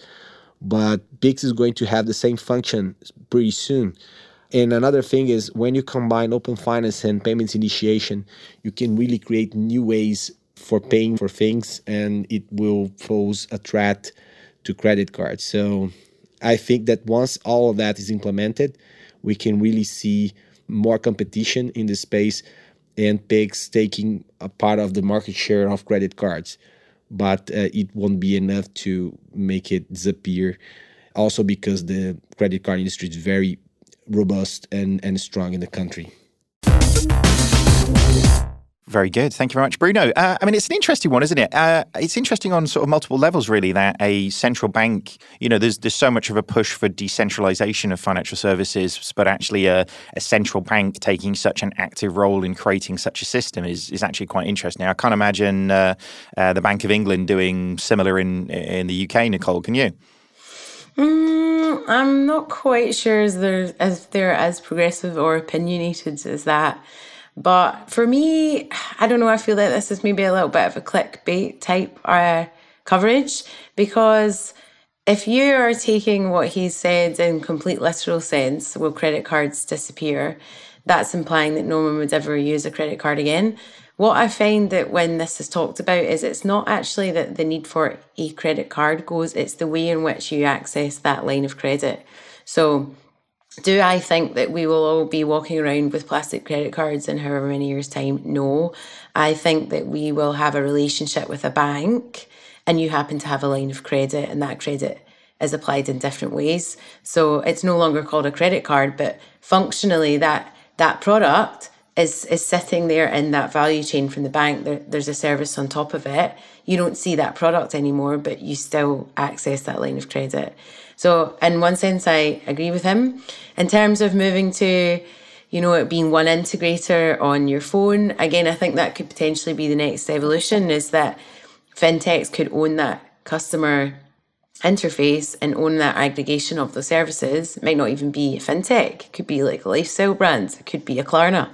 But Pix is going to have the same function pretty soon. And another thing is when you combine open finance and payments initiation, you can really create new ways for paying for things and it will pose a threat to credit cards. So I think that once all of that is implemented, we can really see more competition in the space and Pix taking a part of the market share of credit cards. But uh, it won't be enough to make it disappear. Also, because the credit card industry is very robust and, and strong in the country. Very good. Thank you very much, Bruno. Uh, I mean, it's an interesting one, isn't it? Uh, it's interesting on sort of multiple levels, really, that a central bank, you know, there's there's so much of a push for decentralization of financial services, but actually a, a central bank taking such an active role in creating such a system is, is actually quite interesting. I can't imagine uh, uh the Bank of England doing similar in in the UK, Nicole, can you? Mm, I'm not quite sure as they're, as they're as progressive or opinionated as that. But for me, I don't know, I feel like this is maybe a little bit of a clickbait type uh, coverage because if you are taking what he said in complete literal sense, will credit cards disappear? That's implying that no one would ever use a credit card again. What I find that when this is talked about is it's not actually that the need for a credit card goes, it's the way in which you access that line of credit. So do I think that we will all be walking around with plastic credit cards in however many years' time? No. I think that we will have a relationship with a bank and you happen to have a line of credit and that credit is applied in different ways. So it's no longer called a credit card, but functionally that that product is is sitting there in that value chain from the bank. There, there's a service on top of it. You don't see that product anymore, but you still access that line of credit. So, in one sense, I agree with him. In terms of moving to, you know, it being one integrator on your phone, again, I think that could potentially be the next evolution is that fintechs could own that customer interface and own that aggregation of the services. It might not even be fintech, it could be like lifestyle brand, it could be a Klarna.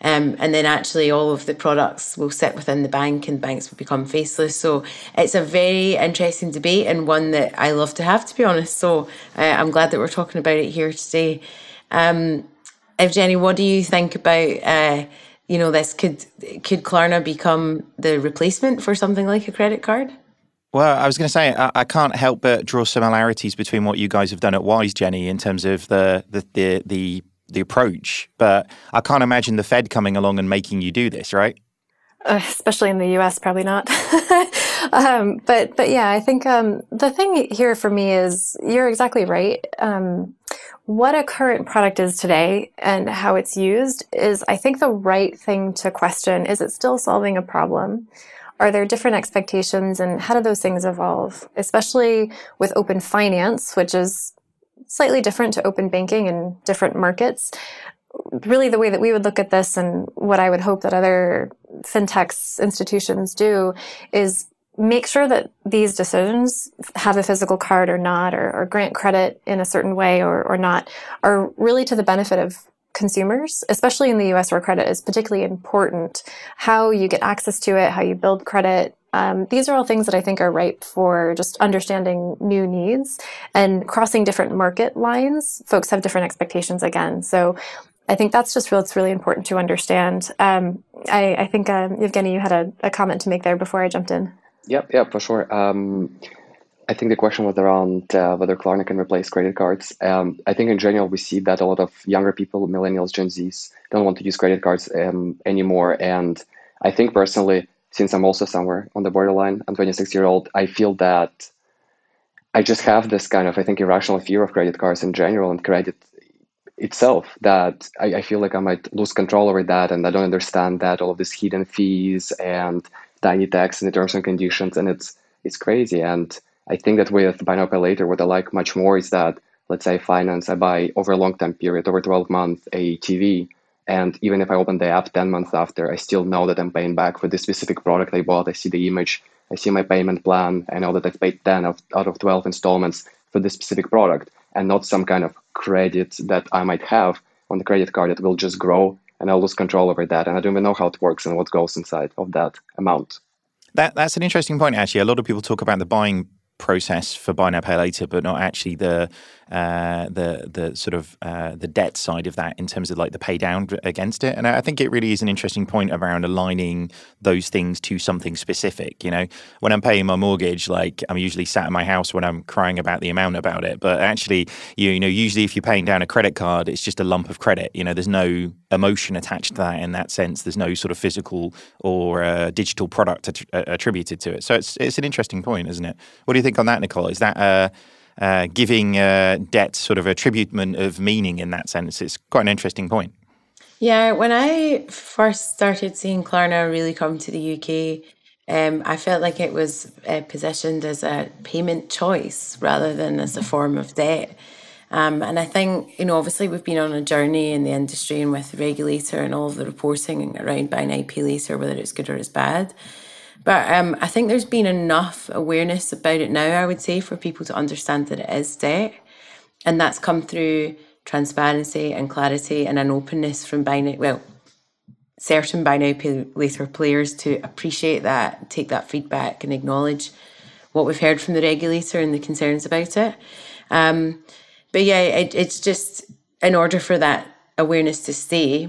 Um, and then actually all of the products will sit within the bank and banks will become faceless. So it's a very interesting debate and one that I love to have, to be honest. So uh, I'm glad that we're talking about it here today. Um, Evgeny, what do you think about, uh, you know, this? Could, could Klarna become the replacement for something like a credit card? Well, I was going to say I, I, can't help but draw similarities between what you guys have done at Wise, Jenny, in terms of the the the, the the approach, but I can't imagine the Fed coming along and making you do this, right? Uh, especially in the U.S., probably not. um, but but yeah, I think um, the thing here for me is you're exactly right. Um, what a current product is today and how it's used is, I think, the right thing to question. Is it still solving a problem? Are there different expectations, and how do those things evolve? Especially with open finance, which is slightly different to open banking in different markets. Really, the way that we would look at this and what I would hope that other fintechs institutions do is make sure that these decisions have a physical card or not, or, or grant credit in a certain way or, or not, are really to the benefit of consumers, especially in the US where credit is particularly important. How you get access to it, how you build credit, um, these are all things that I think are ripe for just understanding new needs and crossing different market lines. Folks have different expectations again. So I think that's just what's really important to understand. Um, I, I, think, uh, Evgeny, you had a, a, comment to make there before I jumped in. Yep, yep, for sure. Um, I think the question was around uh, whether Klarna can replace credit cards. Um, I think in general, we see that a lot of younger people, millennials, Gen Zs, don't want to use credit cards um, anymore. And I think personally, since I'm also somewhere on the borderline, I'm 26 year old, I feel that I just have this kind of, I think, irrational fear of credit cards in general and credit itself that I, I feel like I might lose control over that and I don't understand that all of these hidden fees and tiny tax and the terms and conditions and it's it's crazy. And I think that with buy now pay later, what I like much more is that let's say finance, I buy over a long time period, over 12 months, a TV and even if I open the app 10 months after, I still know that I'm paying back for the specific product I bought. I see the image, I see my payment plan, I know that I've paid 10 out of 12 installments for this specific product and not some kind of credit that I might have on the credit card that will just grow and I'll lose control over that. And I don't even know how it works and what goes inside of that amount. That, that's an interesting point, actually. A lot of people talk about the buying process for buy now pay later, but not actually the uh, the the sort of uh, the debt side of that in terms of like the pay down against it. And I think it really is an interesting point around aligning those things to something specific. You know, when I'm paying my mortgage, like I'm usually sat in my house when I'm crying about the amount about it, but actually, you, you know, usually if you're paying down a credit card, it's just a lump of credit. You know, there's no emotion attached to that in that sense. There's no sort of physical or uh, digital product att- attributed to it. So it's it's an interesting point, isn't it? What do you think on that, Nicole? Is that uh, uh, giving uh, debt sort of a tributment of meaning in that sense? It's quite an interesting point. Yeah, when I first started seeing Klarna really come to the UK, um, I felt like it was uh, positioned as a payment choice rather than as a form of debt. Um, and I think, you know, obviously we've been on a journey in the industry and with the regulator and all the reporting around buy now, pay later, whether it's good or it's bad. But um, I think there's been enough awareness about it now, I would say, for people to understand that it is debt. And that's come through transparency and clarity and an openness from buy now, well, certain buy now, pay later players to appreciate that, take that feedback and acknowledge what we've heard from the regulator and the concerns about it. Um, but yeah, it, it's just in order for that awareness to stay,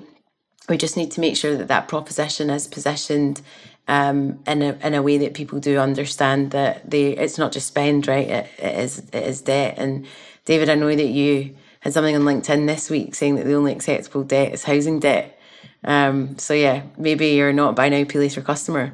we just need to make sure that that proposition is positioned um, in a in a way that people do understand that they it's not just spend, right? It, it is it is debt. And David, I know that you had something on LinkedIn this week saying that the only acceptable debt is housing debt. Um, so yeah, maybe you're not buy now pay later customer.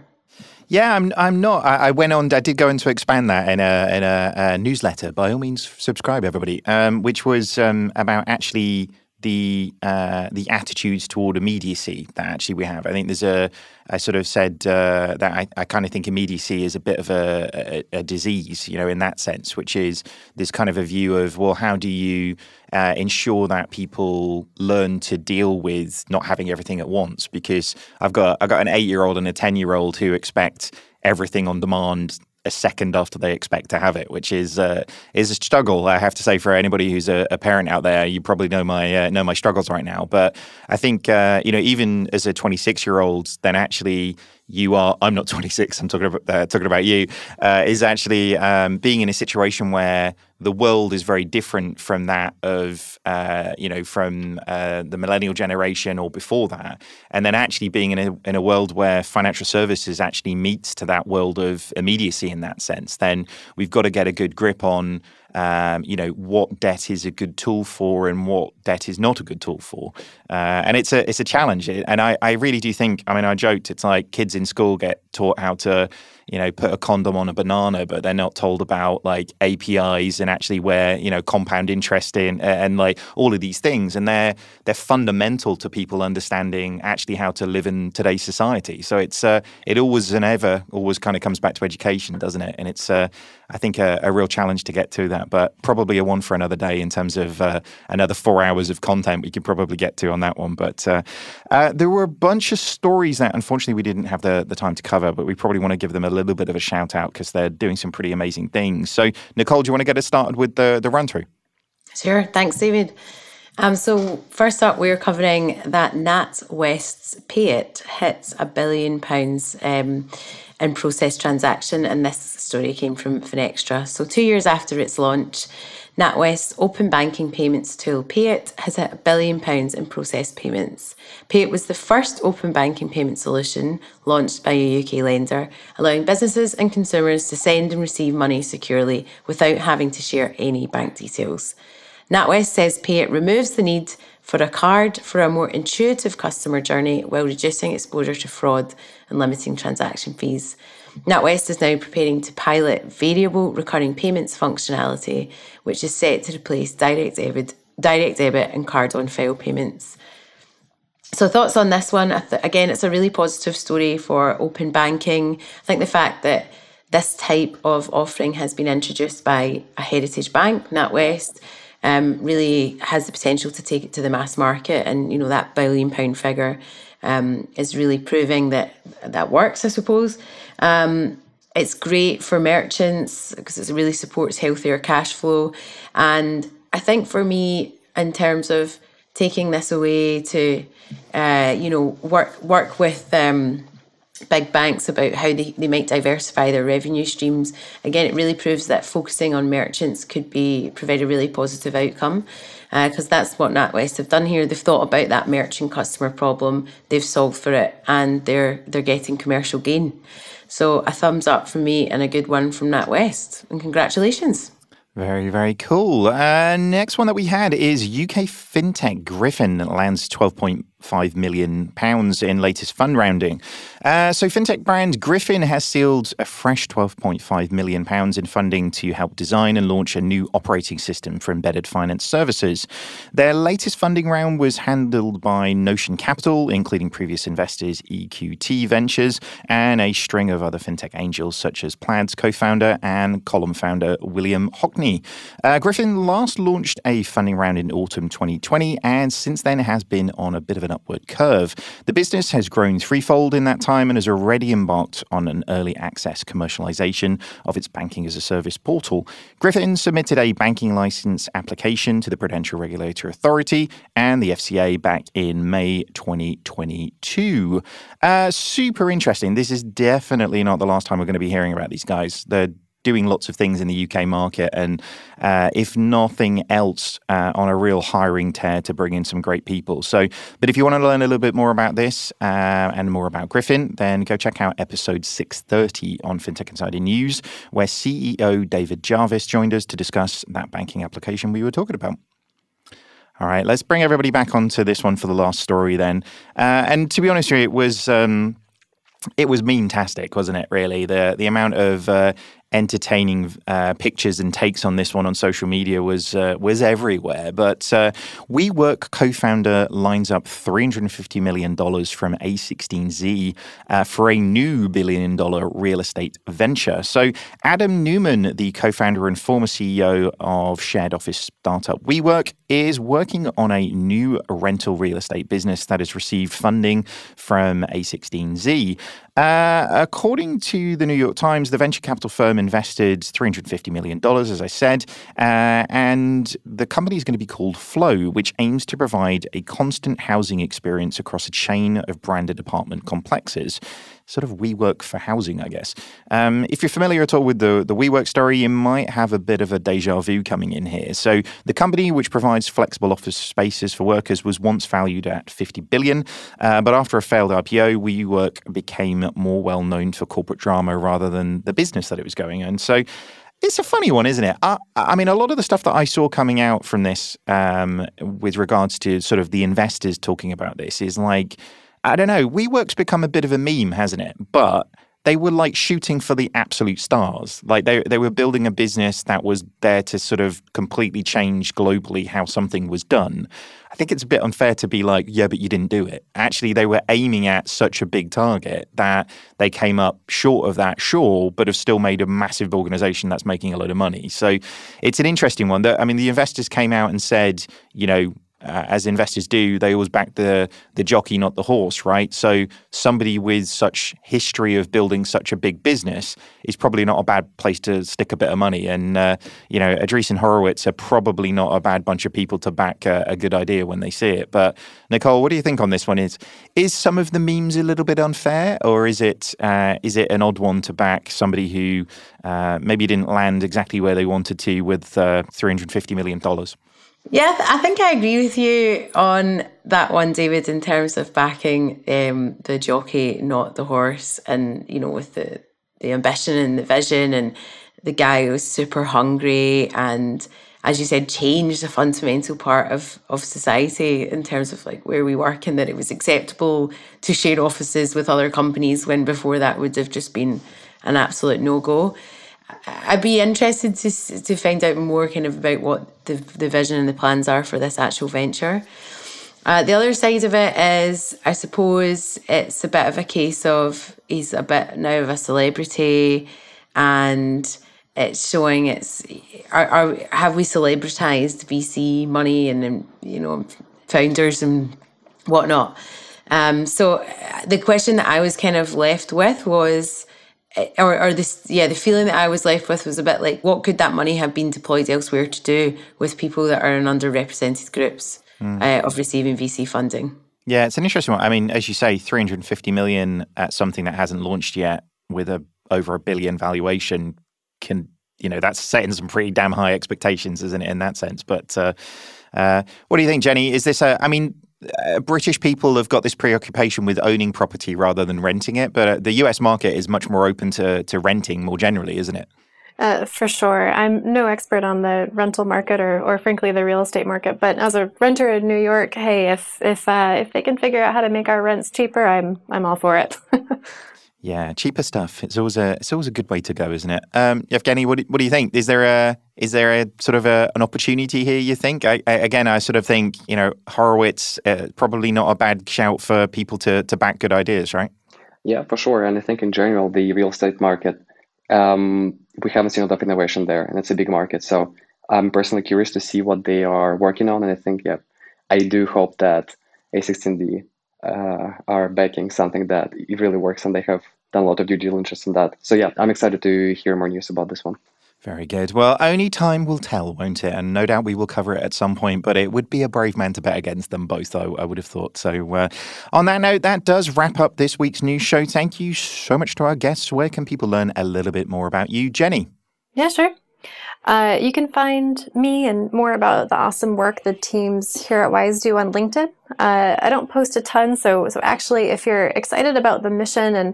Yeah, I'm. I'm not. I, I, went on. I did go on to expand that in a in a, a newsletter. By all means, subscribe, everybody. Um, which was um, about actually the uh, the attitudes toward immediacy that actually we have. I think there's a I sort of said uh, that I, I kind of think immediacy is a bit of a, a, a, disease, you know, in that sense, which is this kind of a view of well, how do you uh, ensure that people learn to deal with not having everything at once? Because I've got I've got an eight year old and a ten year old who expect everything on demand a second after they expect to have it, which is uh, is a struggle. I have to say for anybody who's a, a parent out there, you probably know my uh, know my struggles right now. But I think uh, you know even as a 26 year old, then actually you are i'm not 26 i'm talking about uh, talking about you uh, is actually um, being in a situation where the world is very different from that of uh, you know from uh, the millennial generation or before that. And then actually being in a, in a world where financial services actually meets to that world of immediacy in that sense then we've got to get a good grip on um, you know what debt is a good tool for and what debt is not a good tool for, uh, and it's a it's a challenge. And I, I really do think. I mean, I joked it's like kids in school get taught how to you know, put a condom on a banana, but they're not told about like APIs and actually where you know compound interest in and like all of these things, and they're they're fundamental to people understanding actually how to live in today's society. So it's uh, it always and ever always kind of comes back to education, doesn't it? And it's uh, I think a, a, real challenge to get to that, but probably a one for another day in terms of uh, another four hours of content we could probably get to on that one. But uh, uh, there were a bunch of stories that unfortunately we didn't have the the time to cover, but we probably want to give them a little bit of a shout out because they're doing some pretty amazing things. So, Nicole, do you want to get us started with the, the run through? Sure. Thanks, David. Um, so, first up, we're covering that NatWest's Payit hits a billion pounds um, in process transaction, and this story came from Finextra. So, two years after its launch, NatWest's open banking payments tool Payit has hit a billion pounds in processed payments. Payit was the first open banking payment solution launched by a UK lender, allowing businesses and consumers to send and receive money securely without having to share any bank details. NatWest says Payit removes the need for a card for a more intuitive customer journey while reducing exposure to fraud and limiting transaction fees. NatWest is now preparing to pilot variable recurring payments functionality, which is set to replace direct debit, direct debit and card on file payments. So, thoughts on this one? Again, it's a really positive story for open banking. I think the fact that this type of offering has been introduced by a heritage bank, NatWest, um, really has the potential to take it to the mass market. And, you know, that billion pound figure um, is really proving that that works, I suppose. Um, it's great for merchants because it really supports healthier cash flow. And I think for me, in terms of taking this away to, uh, you know, work work with um, big banks about how they, they might diversify their revenue streams. Again, it really proves that focusing on merchants could be provide a really positive outcome because uh, that's what NatWest have done here. They've thought about that merchant customer problem, they've solved for it, and they're they're getting commercial gain. So a thumbs up from me and a good one from NatWest, and congratulations. Very, very cool. Uh, next one that we had is UK fintech Griffin lands 12.5 million pounds in latest fund rounding. Uh, so, fintech brand Griffin has sealed a fresh 12.5 million pounds in funding to help design and launch a new operating system for embedded finance services. Their latest funding round was handled by Notion Capital, including previous investors EQT Ventures and a string of other fintech angels such as Plaid's co-founder and Column founder William Hockey. Uh, Griffin last launched a funding round in autumn 2020 and since then has been on a bit of an upward curve. The business has grown threefold in that time and has already embarked on an early access commercialization of its banking as a service portal. Griffin submitted a banking license application to the Prudential Regulatory Authority and the FCA back in May 2022. Uh, super interesting. This is definitely not the last time we're going to be hearing about these guys. They're doing lots of things in the UK market, and uh, if nothing else, uh, on a real hiring tear to bring in some great people. So, but if you want to learn a little bit more about this uh, and more about Griffin, then go check out episode 630 on FinTech Insider News, where CEO David Jarvis joined us to discuss that banking application we were talking about. All right, let's bring everybody back onto this one for the last story then. Uh, and to be honest with you, it was. Um, it was mean-tastic, wasn't it? Really, the the amount of uh, entertaining uh, pictures and takes on this one on social media was uh, was everywhere. But uh, WeWork co-founder lines up 350 million dollars from A16Z uh, for a new billion dollar real estate venture. So Adam Neumann, the co-founder and former CEO of shared office startup WeWork, is working on a new rental real estate business that has received funding from A16Z. Uh, according to the New York Times, the venture capital firm invested $350 million, as I said, uh, and the company is going to be called Flow, which aims to provide a constant housing experience across a chain of branded apartment complexes sort of WeWork for housing, I guess. Um, if you're familiar at all with the, the WeWork story, you might have a bit of a deja vu coming in here. So the company, which provides flexible office spaces for workers, was once valued at 50 billion, uh, but after a failed IPO, WeWork became more well known for corporate drama rather than the business that it was going. And so it's a funny one, isn't it? I, I, mean, a lot of the stuff that I saw coming out from this, um, with regards to sort of the investors talking about this, is like I don't know. WeWork's become a bit of a meme, hasn't it? But they were like shooting for the absolute stars. Like they they were building a business that was there to sort of completely change globally how something was done. I think it's a bit unfair to be like, yeah, but you didn't do it. Actually, they were aiming at such a big target that they came up short of that, sure, but have still made a massive organization that's making a lot of money. So it's an interesting one. I mean, the investors came out and said, you know, uh, as investors do, they always back the the jockey, not the horse, right? So somebody with such history of building such a big business is probably not a bad place to stick a bit of money. And uh, you know, Andreessen Horowitz are probably not a bad bunch of people to back a, a, good idea when they see it. But Nicole, what do you think on this one? Is is some of the memes a little bit unfair, or is it uh, is it an odd one to back somebody who uh, maybe didn't land exactly where they wanted to with uh, three hundred fifty million dollars? Yeah, I think I agree with you on that one, David, in terms of backing um, the jockey, not the horse, and you know, with the the ambition and the vision, and the guy who was super hungry, and as you said, changed a fundamental part of of society in terms of like where we work, and that it was acceptable to share offices with other companies when before that would have just been an absolute no go. I'd be interested to to find out more kind of about what the the vision and the plans are for this actual venture. Uh, the other side of it is, I suppose, it's a bit of a case of he's a bit now of a celebrity, and it's showing it's are, are have we celebritized VC money and you know founders and whatnot. Um, so uh, the question that I was kind of left with was or, or this yeah the feeling that i was left with was a bit like what could that money have been deployed elsewhere to do with people that are in underrepresented groups mm. uh, of receiving vc funding Yeah, it's an interesting one. I mean, as you say, 350 million at something that hasn't launched yet with a over a billion valuation can, you know, that's setting some pretty damn high expectations, isn't it, in that sense? But uh, uh, what do you think, Jenny? Is this a, I mean, uh, British people have got this preoccupation with owning property rather than renting it, but uh, the US market is much more open to, to renting more generally, isn't it? Uh, for sure. I'm no expert on the rental market or, or frankly the real estate market, but as a renter in New York, hey, if if uh, if they can figure out how to make our rents cheaper, I'm I'm all for it. yeah, cheaper stuff. It's always a it's always a good way to go, isn't it? Um, Evgeny, what what do you think? Is there a is there a sort of a, an opportunity here? You think? I, I, again, I sort of think you know Horowitz uh, probably not a bad shout for people to to back good ideas, right? Yeah, for sure. And I think in general, the real estate market um, we haven't seen a lot of innovation there, and it's a big market. So I'm personally curious to see what they are working on, and I think yeah, I do hope that A16Z uh, are backing something that it really works, and they have done a lot of due diligence on that. So yeah, I'm excited to hear more news about this one. Very good. Well, only time will tell, won't it? And no doubt we will cover it at some point, but it would be a brave man to bet against them both, I, I would have thought. So, uh, on that note, that does wrap up this week's news show. Thank you so much to our guests. Where can people learn a little bit more about you? Jenny? Yeah, sure. Uh, you can find me and more about the awesome work the teams here at Wise do on LinkedIn. Uh, I don't post a ton, so so actually, if you're excited about the mission and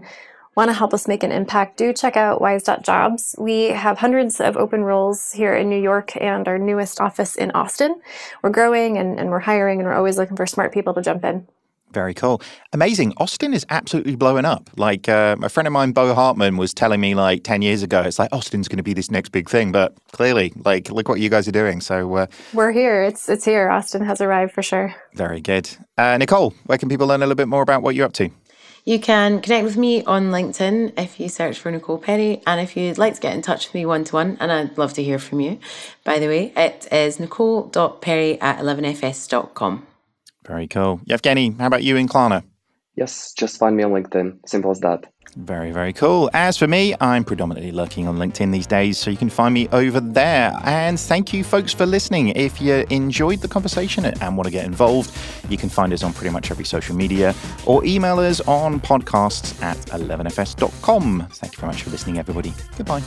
want to help us make an impact, do check out wise.jobs. We have hundreds of open roles here in New York and our newest office in Austin. We're growing and, and we're hiring and we're always looking for smart people to jump in. Very cool. Amazing. Austin is absolutely blowing up. Like uh, a friend of mine, Bo Hartman, was telling me like 10 years ago, it's like Austin's going to be this next big thing. But clearly, like, look what you guys are doing. So uh, we're here. It's, it's here. Austin has arrived for sure. Very good. Uh, Nicole, where can people learn a little bit more about what you're up to? You can connect with me on LinkedIn if you search for Nicole Perry. And if you'd like to get in touch with me one to one, and I'd love to hear from you, by the way, it is nicole.perry at 11fs.com. Very cool. Yevgeny, how about you in Klarna? Yes, just find me on LinkedIn. Simple as that. Very, very cool. As for me, I'm predominantly lurking on LinkedIn these days, so you can find me over there. And thank you, folks, for listening. If you enjoyed the conversation and want to get involved, you can find us on pretty much every social media or email us on podcasts at 11fs.com. Thank you very much for listening, everybody. Goodbye.